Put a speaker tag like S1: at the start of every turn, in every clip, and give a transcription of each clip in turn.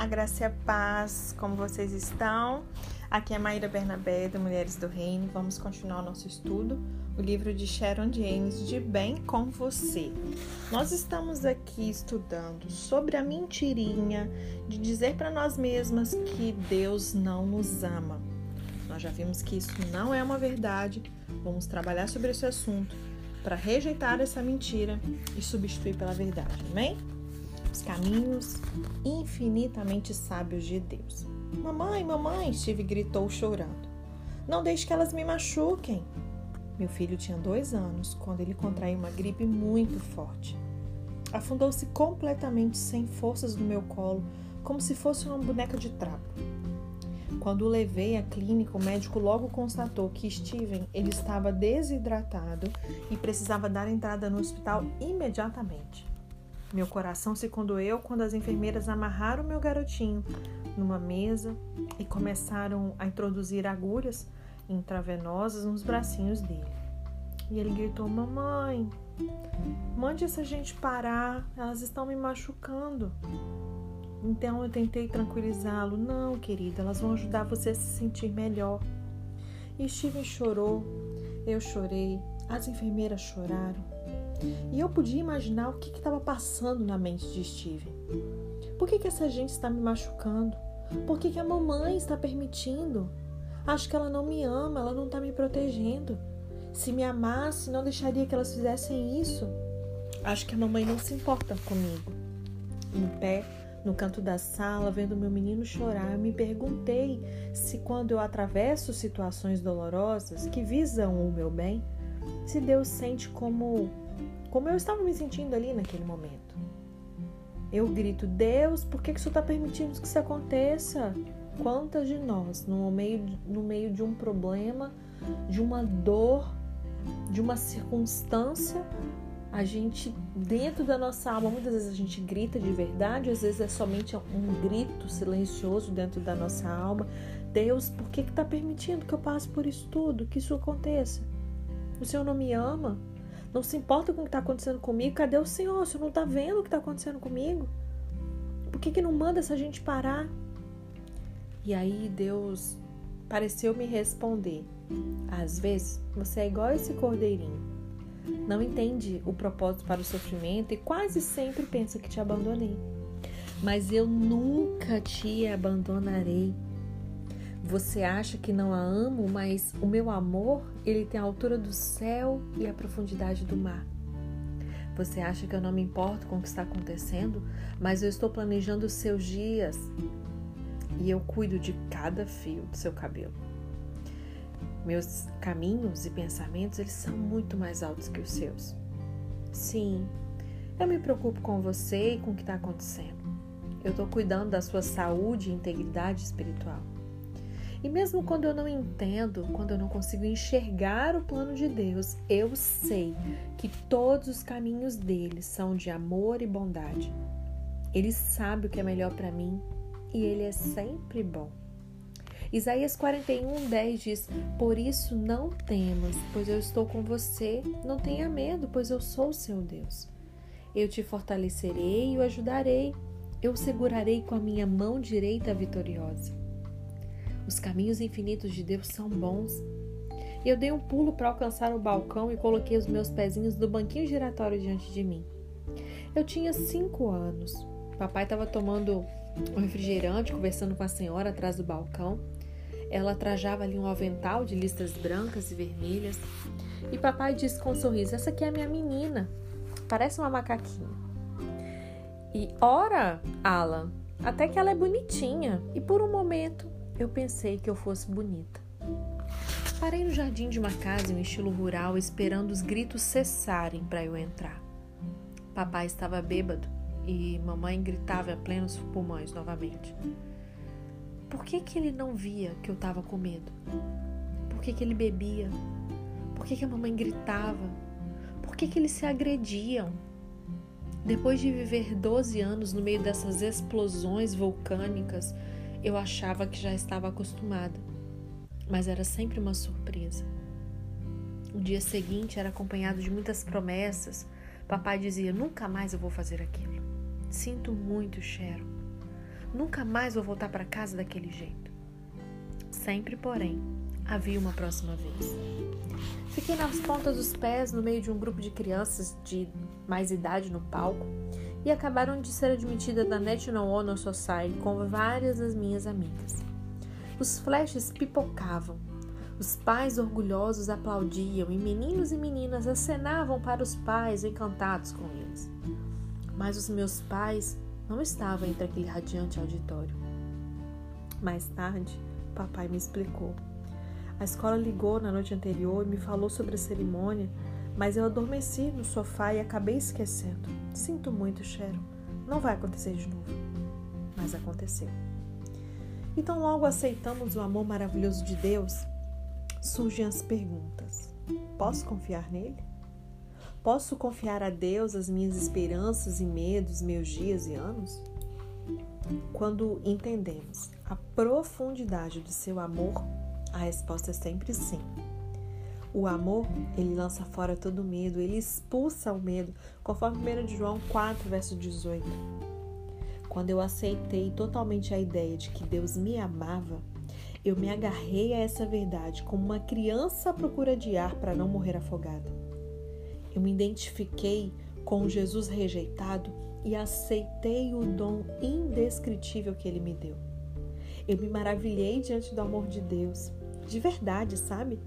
S1: A graça e a paz, como vocês estão? Aqui é Maíra Bernabé, do Mulheres do Reino. Vamos continuar o nosso estudo, o livro de Sharon James, De Bem com Você. Nós estamos aqui estudando sobre a mentirinha de dizer para nós mesmas que Deus não nos ama. Nós já vimos que isso não é uma verdade. Vamos trabalhar sobre esse assunto para rejeitar essa mentira e substituir pela verdade, amém? Os caminhos infinitamente sábios de Deus. Mamãe, mamãe, Steve gritou chorando. Não deixe que elas me machuquem. Meu filho tinha dois anos quando ele contraiu uma gripe muito forte. Afundou-se completamente sem forças no meu colo, como se fosse uma boneca de trapo. Quando o levei à clínica, o médico logo constatou que Steven ele estava desidratado e precisava dar entrada no hospital imediatamente. Meu coração se condoeu quando as enfermeiras amarraram meu garotinho numa mesa e começaram a introduzir agulhas intravenosas nos bracinhos dele. E ele gritou: Mamãe, mande essa gente parar, elas estão me machucando. Então eu tentei tranquilizá-lo. Não, querida, elas vão ajudar você a se sentir melhor. E Steven chorou, eu chorei, as enfermeiras choraram. E eu podia imaginar o que estava passando na mente de Steven. Por que, que essa gente está me machucando? Por que, que a mamãe está permitindo? Acho que ela não me ama, ela não está me protegendo. Se me amasse, não deixaria que elas fizessem isso. Acho que a mamãe não se importa comigo. Em pé, no canto da sala, vendo meu menino chorar, eu me perguntei se, quando eu atravesso situações dolorosas que visam o meu bem, se Deus sente como, como eu estava me sentindo ali naquele momento. Eu grito: Deus, por que, que o Senhor está permitindo que isso aconteça? Quantas de nós, no meio, no meio de um problema, de uma dor, de uma circunstância, a gente, dentro da nossa alma, muitas vezes a gente grita de verdade, às vezes é somente um grito silencioso dentro da nossa alma. Deus, por que está permitindo que eu passe por isso tudo, que isso aconteça? O Senhor não me ama? Não se importa com o que está acontecendo comigo? Cadê o Senhor? O Senhor não está vendo o que está acontecendo comigo? Por que, que não manda essa gente parar? E aí Deus pareceu me responder: às vezes você é igual esse cordeirinho não entende o propósito para o sofrimento e quase sempre pensa que te abandonei. Mas eu nunca te abandonarei. Você acha que não a amo, mas o meu amor, ele tem a altura do céu e a profundidade do mar. Você acha que eu não me importo com o que está acontecendo, mas eu estou planejando os seus dias e eu cuido de cada fio do seu cabelo. Meus caminhos e pensamentos, eles são muito mais altos que os seus. Sim, eu me preocupo com você e com o que está acontecendo. Eu estou cuidando da sua saúde e integridade espiritual. E mesmo quando eu não entendo, quando eu não consigo enxergar o plano de Deus, eu sei que todos os caminhos dele são de amor e bondade. Ele sabe o que é melhor para mim e ele é sempre bom. Isaías 41, 10 diz: Por isso não temas, pois eu estou com você. Não tenha medo, pois eu sou o seu Deus. Eu te fortalecerei e o ajudarei. Eu segurarei com a minha mão direita vitoriosa. Os caminhos infinitos de Deus são bons. Eu dei um pulo para alcançar o balcão e coloquei os meus pezinhos no banquinho giratório diante de mim. Eu tinha cinco anos. Papai estava tomando um refrigerante, conversando com a senhora atrás do balcão. Ela trajava ali um avental de listas brancas e vermelhas. E papai disse com um sorriso: Essa aqui é a minha menina. Parece uma macaquinha. E ora, Alan, até que ela é bonitinha. E por um momento eu pensei que eu fosse bonita. Parei no jardim de uma casa em estilo rural, esperando os gritos cessarem para eu entrar. Papai estava bêbado e mamãe gritava a plenos pulmões novamente. Por que, que ele não via que eu estava com medo? Por que, que ele bebia? Por que, que a mamãe gritava? Por que, que eles se agrediam? Depois de viver 12 anos no meio dessas explosões vulcânicas, eu achava que já estava acostumada, mas era sempre uma surpresa. O dia seguinte era acompanhado de muitas promessas. Papai dizia: Nunca mais eu vou fazer aquilo. Sinto muito, Cheryl.
S2: Nunca mais vou voltar para casa daquele jeito. Sempre, porém, havia uma próxima vez. Fiquei nas pontas dos pés no meio de um grupo de crianças de mais idade no palco e acabaram de ser admitida na National Honor Society com várias das minhas amigas. Os flashes pipocavam, os pais orgulhosos aplaudiam e meninos e meninas acenavam para os pais encantados com eles. Mas os meus pais não estavam entre aquele radiante auditório. Mais tarde, papai me explicou. A escola ligou na noite anterior e me falou sobre a cerimônia, mas eu adormeci no sofá e acabei esquecendo. Sinto muito, Sharon. Não vai acontecer de novo. Mas aconteceu. Então, logo aceitamos o amor maravilhoso de Deus, surgem as perguntas: posso confiar nele? Posso confiar a Deus as minhas esperanças e medos, meus dias e anos? Quando entendemos a profundidade do seu amor, a resposta é sempre sim. O amor, ele lança fora todo medo, ele expulsa o medo, conforme 1 João 4, verso 18. Quando eu aceitei totalmente a ideia de que Deus me amava, eu me agarrei a essa verdade como uma criança à procura de ar para não morrer afogada. Eu me identifiquei com Jesus rejeitado e aceitei o dom indescritível que ele me deu. Eu me maravilhei diante do amor de Deus, de verdade, sabe?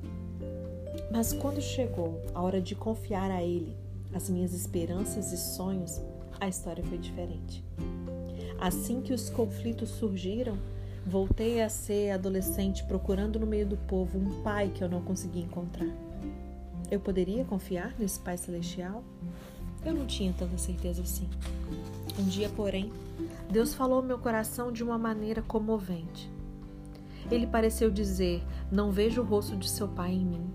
S2: Mas quando chegou a hora de confiar a Ele as minhas esperanças e sonhos, a história foi diferente. Assim que os conflitos surgiram, voltei a ser adolescente procurando no meio do povo um pai que eu não conseguia encontrar. Eu poderia confiar nesse Pai Celestial? Eu não tinha tanta certeza assim. Um dia, porém, Deus falou ao meu coração de uma maneira comovente. Ele pareceu dizer: Não vejo o rosto de seu pai em mim.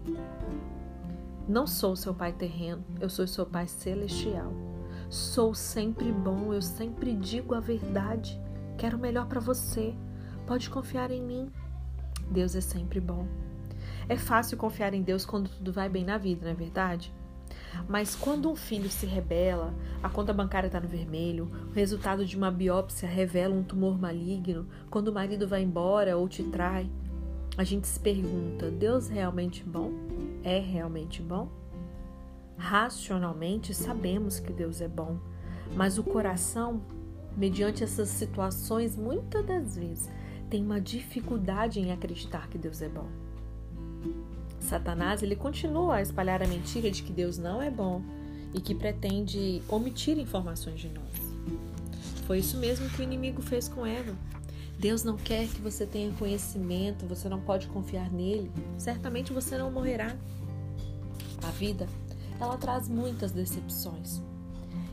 S2: Não sou seu pai terreno, eu sou seu pai celestial. Sou sempre bom, eu sempre digo a verdade. Quero o melhor para você. Pode confiar em mim. Deus é sempre bom. É fácil confiar em Deus quando tudo vai bem na vida, não é verdade? Mas quando um filho se rebela, a conta bancária está no vermelho, o resultado de uma biópsia revela um tumor maligno, quando o marido vai embora ou te trai, a gente se pergunta: Deus é realmente bom? É realmente bom? Racionalmente sabemos que Deus é bom, mas o coração, mediante essas situações, muitas das vezes tem uma dificuldade em acreditar que Deus é bom. Satanás ele continua a espalhar a mentira de que Deus não é bom e que pretende omitir informações de nós. Foi isso mesmo que o inimigo fez com Eva. Deus não quer que você tenha conhecimento, você não pode confiar nele. Certamente você não morrerá. A vida, ela traz muitas decepções.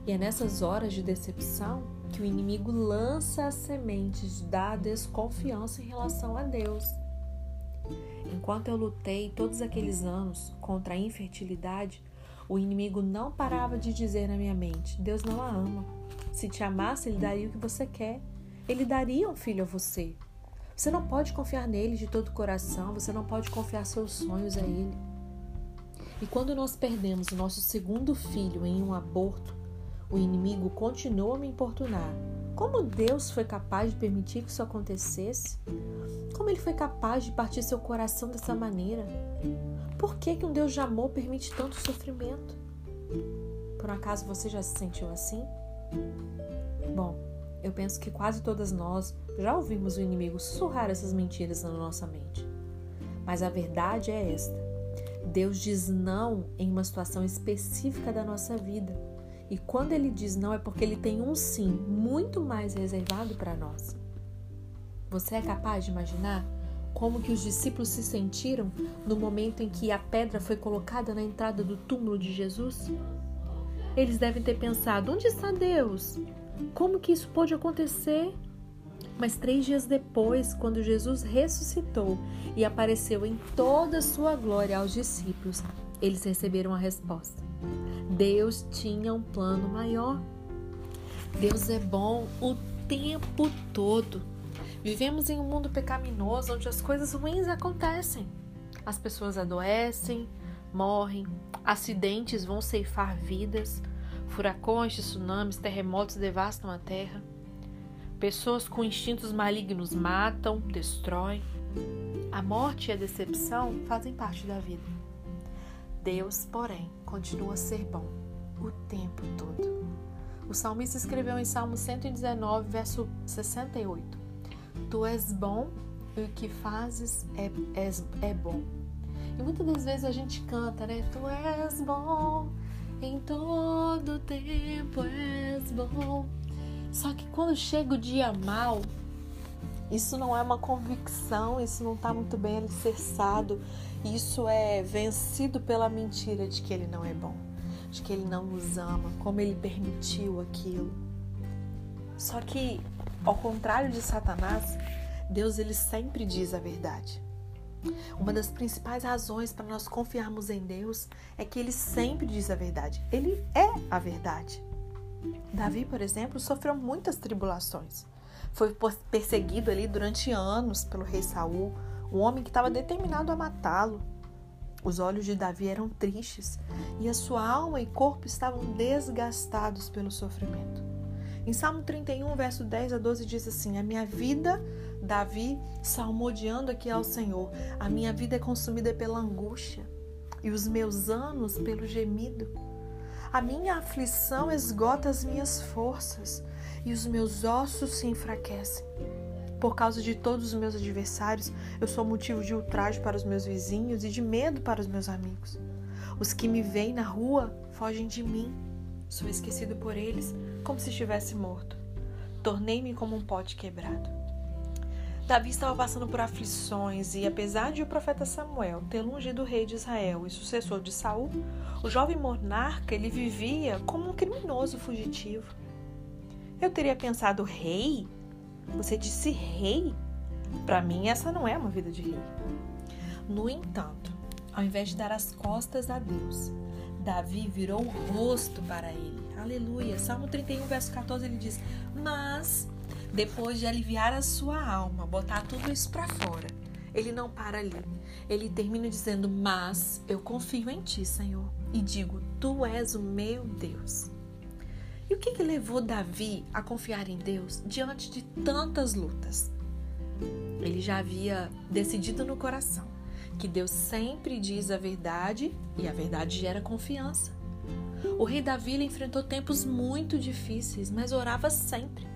S2: E é nessas horas de decepção que o inimigo lança as sementes da desconfiança em relação a Deus. Enquanto eu lutei todos aqueles anos contra a infertilidade, o inimigo não parava de dizer na minha mente: Deus não a ama. Se te amasse, ele daria o que você quer. Ele daria um filho a você. Você não pode confiar nele de todo o coração, você não pode confiar seus sonhos a ele. E quando nós perdemos o nosso segundo filho em um aborto, o inimigo continua a me importunar. Como Deus foi capaz de permitir que isso acontecesse? Como ele foi capaz de partir seu coração dessa maneira? Por que, que um Deus de amor permite tanto sofrimento? Por acaso você já se sentiu assim? Bom, eu penso que quase todas nós já ouvimos o inimigo sussurrar essas mentiras na nossa mente. Mas a verdade é esta: Deus diz não em uma situação específica da nossa vida. E quando ele diz não é porque ele tem um sim muito mais reservado para nós. Você é capaz de imaginar como que os discípulos se sentiram no momento em que a pedra foi colocada na entrada do túmulo de Jesus? Eles devem ter pensado: onde está Deus? Como que isso pode acontecer? Mas três dias depois, quando Jesus ressuscitou e apareceu em toda a sua glória aos discípulos, eles receberam a resposta. Deus tinha um plano maior. Deus é bom o tempo todo. Vivemos em um mundo pecaminoso onde as coisas ruins acontecem. As pessoas adoecem, morrem, acidentes vão ceifar vidas, furacões, tsunamis, terremotos devastam a terra. Pessoas com instintos malignos matam, destroem. A morte e a decepção fazem parte da vida. Deus, porém, continua a ser bom o tempo todo. O salmista escreveu em Salmo 119, verso 68: Tu és bom e o que fazes é, é, é bom. E muitas das vezes a gente canta, né? Tu és bom, em todo tempo és bom. Só que quando chega o dia mal, isso não é uma convicção, isso não está muito bem alicerçado, isso é vencido pela mentira de que ele não é bom, de que ele não nos ama, como ele permitiu aquilo. Só que, ao contrário de Satanás, Deus ele sempre diz a verdade. Uma das principais razões para nós confiarmos em Deus é que ele sempre diz a verdade. Ele é a verdade. Davi, por exemplo, sofreu muitas tribulações. Foi perseguido ali durante anos pelo rei Saul, um homem que estava determinado a matá-lo. Os olhos de Davi eram tristes e a sua alma e corpo estavam desgastados pelo sofrimento. Em Salmo 31, verso 10 a 12 diz assim: A minha vida, Davi, salmodiando aqui ao Senhor, a minha vida é consumida pela angústia e os meus anos pelo gemido. A minha aflição esgota as minhas forças e os meus ossos se enfraquecem. Por causa de todos os meus adversários, eu sou motivo de ultraje para os meus vizinhos e de medo para os meus amigos. Os que me veem na rua fogem de mim. Sou esquecido por eles, como se estivesse morto. Tornei-me como um pote quebrado. Davi estava passando por aflições e, apesar de o profeta Samuel ter ungido o rei de Israel e sucessor de Saul, o jovem monarca ele vivia como um criminoso fugitivo. Eu teria pensado, rei? Você disse rei? Para mim, essa não é uma vida de rei. No entanto, ao invés de dar as costas a Deus, Davi virou o rosto para ele. Aleluia. Salmo 31, verso 14, ele diz: Mas depois de aliviar a sua alma, botar tudo isso para fora, ele não para ali. Ele termina dizendo: Mas eu confio em ti, Senhor, e digo: Tu és o meu Deus. E o que, que levou Davi a confiar em Deus diante de tantas lutas? Ele já havia decidido no coração que Deus sempre diz a verdade e a verdade gera confiança. O rei Davi enfrentou tempos muito difíceis, mas orava sempre.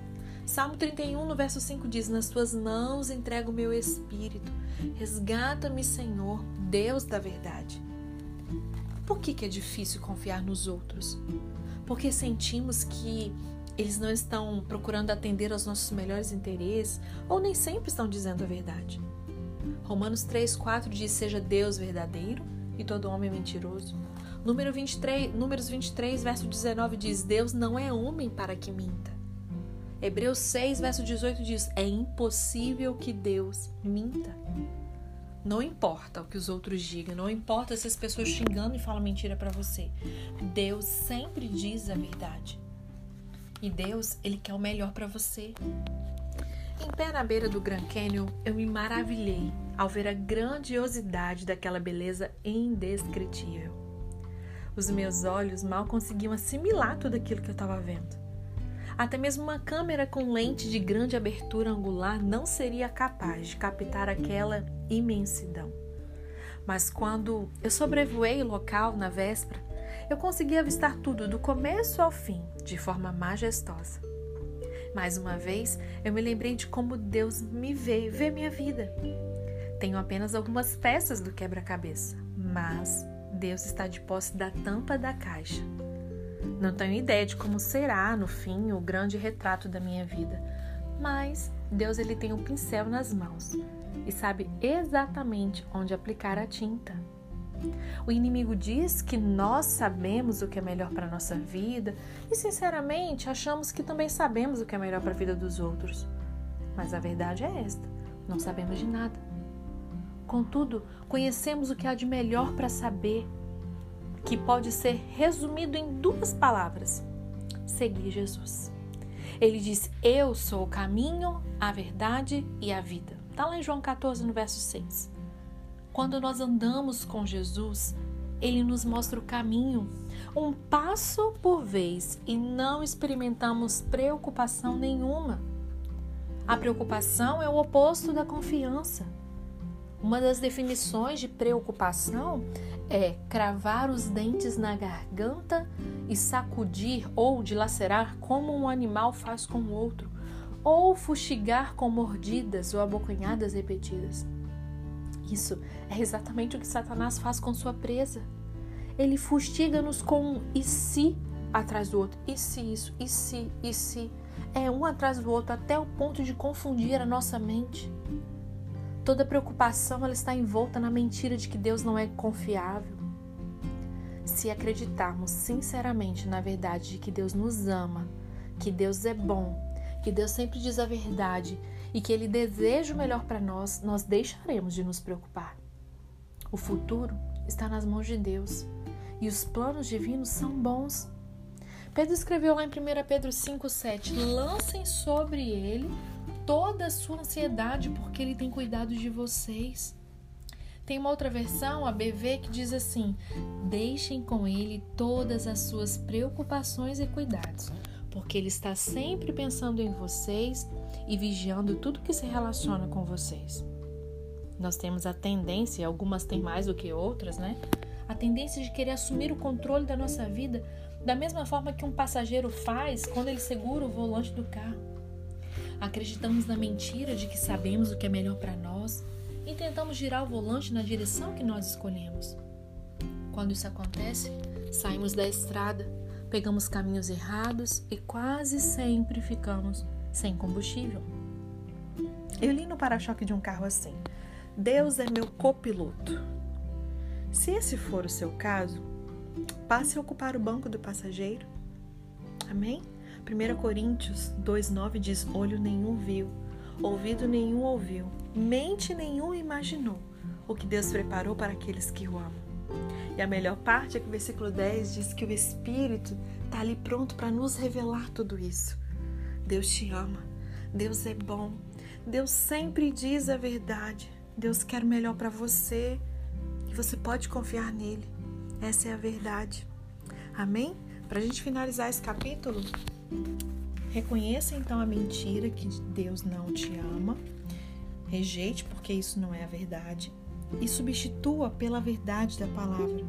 S2: Salmo 31, no verso 5 diz: Nas tuas mãos entrego o meu espírito. Resgata-me, Senhor, Deus da verdade. Por que, que é difícil confiar nos outros? Porque sentimos que eles não estão procurando atender aos nossos melhores interesses ou nem sempre estão dizendo a verdade. Romanos 3, 4 diz: Seja Deus verdadeiro e todo homem mentiroso. Número 23, números 23, verso 19 diz: Deus não é homem para que minta. Hebreus 6, verso 18 diz: É impossível que Deus minta. Não importa o que os outros digam, não importa se as pessoas xingando e falam mentira para você. Deus sempre diz a verdade. E Deus, ele quer o melhor para você. Em pé na beira do Grand Canyon, eu me maravilhei ao ver a grandiosidade daquela beleza indescritível. Os meus olhos mal conseguiam assimilar tudo aquilo que eu estava vendo. Até mesmo uma câmera com lente de grande abertura angular não seria capaz de captar aquela imensidão. Mas quando eu sobrevoei o local na véspera, eu consegui avistar tudo do começo ao fim de forma majestosa. Mais uma vez, eu me lembrei de como Deus me veio ver minha vida. Tenho apenas algumas peças do quebra-cabeça, mas Deus está de posse da tampa da caixa. Não tenho ideia de como será, no fim, o grande retrato da minha vida, mas Deus ele tem um pincel nas mãos e sabe exatamente onde aplicar a tinta. O inimigo diz que nós sabemos o que é melhor para a nossa vida e, sinceramente, achamos que também sabemos o que é melhor para a vida dos outros. Mas a verdade é esta: não sabemos de nada. Contudo, conhecemos o que há de melhor para saber que pode ser resumido em duas palavras: seguir Jesus. Ele diz: Eu sou o caminho, a verdade e a vida. Está lá em João 14, no verso 6. Quando nós andamos com Jesus, ele nos mostra o caminho, um passo por vez, e não experimentamos preocupação nenhuma. A preocupação é o oposto da confiança. Uma das definições de preocupação é cravar os dentes na garganta e sacudir ou dilacerar como um animal faz com o outro, ou fustigar com mordidas ou abocanhadas repetidas. Isso é exatamente o que Satanás faz com sua presa. Ele fustiga-nos com um e se atrás do outro, e se isso, e se, e se. É um atrás do outro até o ponto de confundir a nossa mente. Toda preocupação ela está envolta na mentira de que Deus não é confiável. Se acreditarmos sinceramente na verdade de que Deus nos ama, que Deus é bom, que Deus sempre diz a verdade e que Ele deseja o melhor para nós, nós deixaremos de nos preocupar. O futuro está nas mãos de Deus e os planos divinos são bons. Pedro escreveu lá em 1 Pedro 5,7: Lancem sobre ele toda a sua ansiedade, porque ele tem cuidado de vocês. Tem uma outra versão, a BV, que diz assim: Deixem com ele todas as suas preocupações e cuidados, porque ele está sempre pensando em vocês e vigiando tudo que se relaciona com vocês. Nós temos a tendência, algumas têm mais do que outras, né? A tendência de querer assumir o controle da nossa vida da mesma forma que um passageiro faz quando ele segura o volante do carro. Acreditamos na mentira de que sabemos o que é melhor para nós e tentamos girar o volante na direção que nós escolhemos. Quando isso acontece, saímos da estrada, pegamos caminhos errados e quase sempre ficamos sem combustível.
S1: Eu li no para-choque de um carro assim: Deus é meu copiloto. Se esse for o seu caso, passe a ocupar o banco do passageiro. Amém? 1 Coríntios 2,9 diz: Olho nenhum viu, ouvido nenhum ouviu, mente nenhum imaginou o que Deus preparou para aqueles que o amam. E a melhor parte é que o versículo 10 diz que o Espírito está ali pronto para nos revelar tudo isso. Deus te ama, Deus é bom, Deus sempre diz a verdade, Deus quer o melhor para você e você pode confiar nele. Essa é a verdade. Amém? Para a gente finalizar esse capítulo, reconheça então a mentira que Deus não te ama, rejeite porque isso não é a verdade e substitua pela verdade da palavra.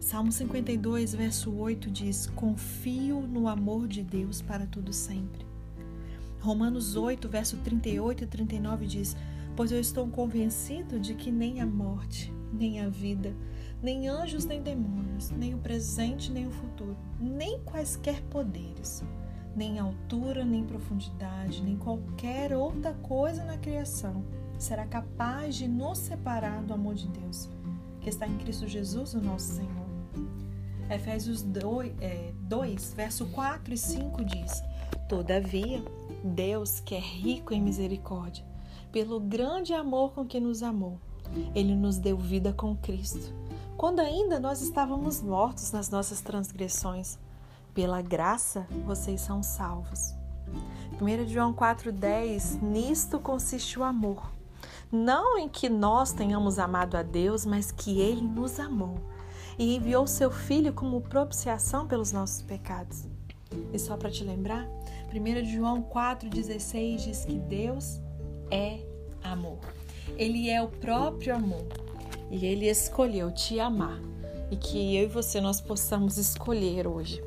S1: Salmo 52, verso 8 diz: Confio no amor de Deus para tudo sempre. Romanos 8, verso 38 e 39 diz: Pois eu estou convencido de que nem a morte, nem a vida, nem anjos nem demônios, nem o presente nem o futuro, nem quaisquer poderes, nem altura nem profundidade, nem qualquer outra coisa na criação será capaz de nos separar do amor de Deus, que está em Cristo Jesus, o nosso Senhor. Efésios 2, é, 2 verso 4 e 5 diz: Todavia, Deus, que é rico em misericórdia, pelo grande amor com que nos amou, ele nos deu vida com Cristo quando ainda nós estávamos mortos nas nossas transgressões. Pela graça, vocês são salvos. 1 João 4,10 Nisto consiste o amor. Não em que nós tenhamos amado a Deus, mas que Ele nos amou e enviou seu Filho como propiciação pelos nossos pecados. E só para te lembrar, 1 João 4,16 diz que Deus é amor. Ele é o próprio amor e Ele escolheu te amar e que eu e você nós possamos escolher hoje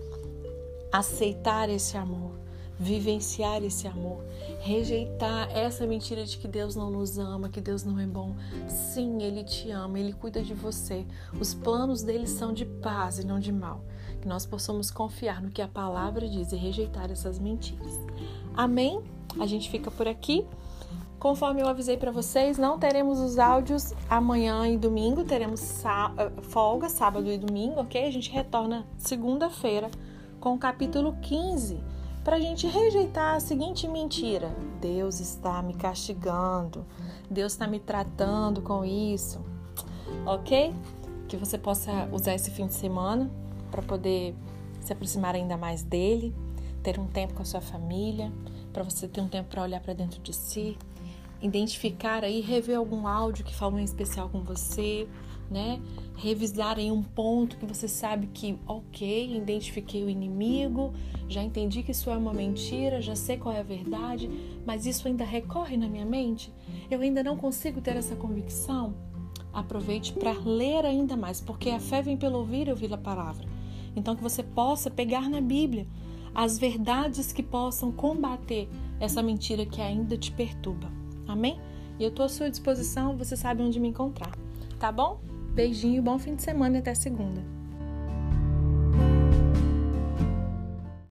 S1: aceitar esse amor, vivenciar esse amor, rejeitar essa mentira de que Deus não nos ama, que Deus não é bom. Sim, Ele te ama, Ele cuida de você. Os planos dele são de paz e não de mal. Que nós possamos confiar no que a palavra diz e rejeitar essas mentiras. Amém? A gente fica por aqui. Conforme eu avisei para vocês, não teremos os áudios amanhã e domingo, teremos eh, folga sábado e domingo, ok? A gente retorna segunda-feira com o capítulo 15 para a gente rejeitar a seguinte mentira: Deus está me castigando, Deus está me tratando com isso, ok? Que você possa usar esse fim de semana para poder se aproximar ainda mais dele, ter um tempo com a sua família, para você ter um tempo para olhar para dentro de si identificar aí, rever algum áudio que falou em especial com você, né? Revisar em um ponto que você sabe que, ok, identifiquei o inimigo, já entendi que isso é uma mentira, já sei qual é a verdade, mas isso ainda recorre na minha mente? Eu ainda não consigo ter essa convicção? Aproveite para ler ainda mais, porque a fé vem pelo ouvir e ouvir a palavra. Então, que você possa pegar na Bíblia as verdades que possam combater essa mentira que ainda te perturba. Amém? E eu estou à sua disposição, você sabe onde me encontrar. Tá bom? Beijinho, bom fim de semana e até segunda.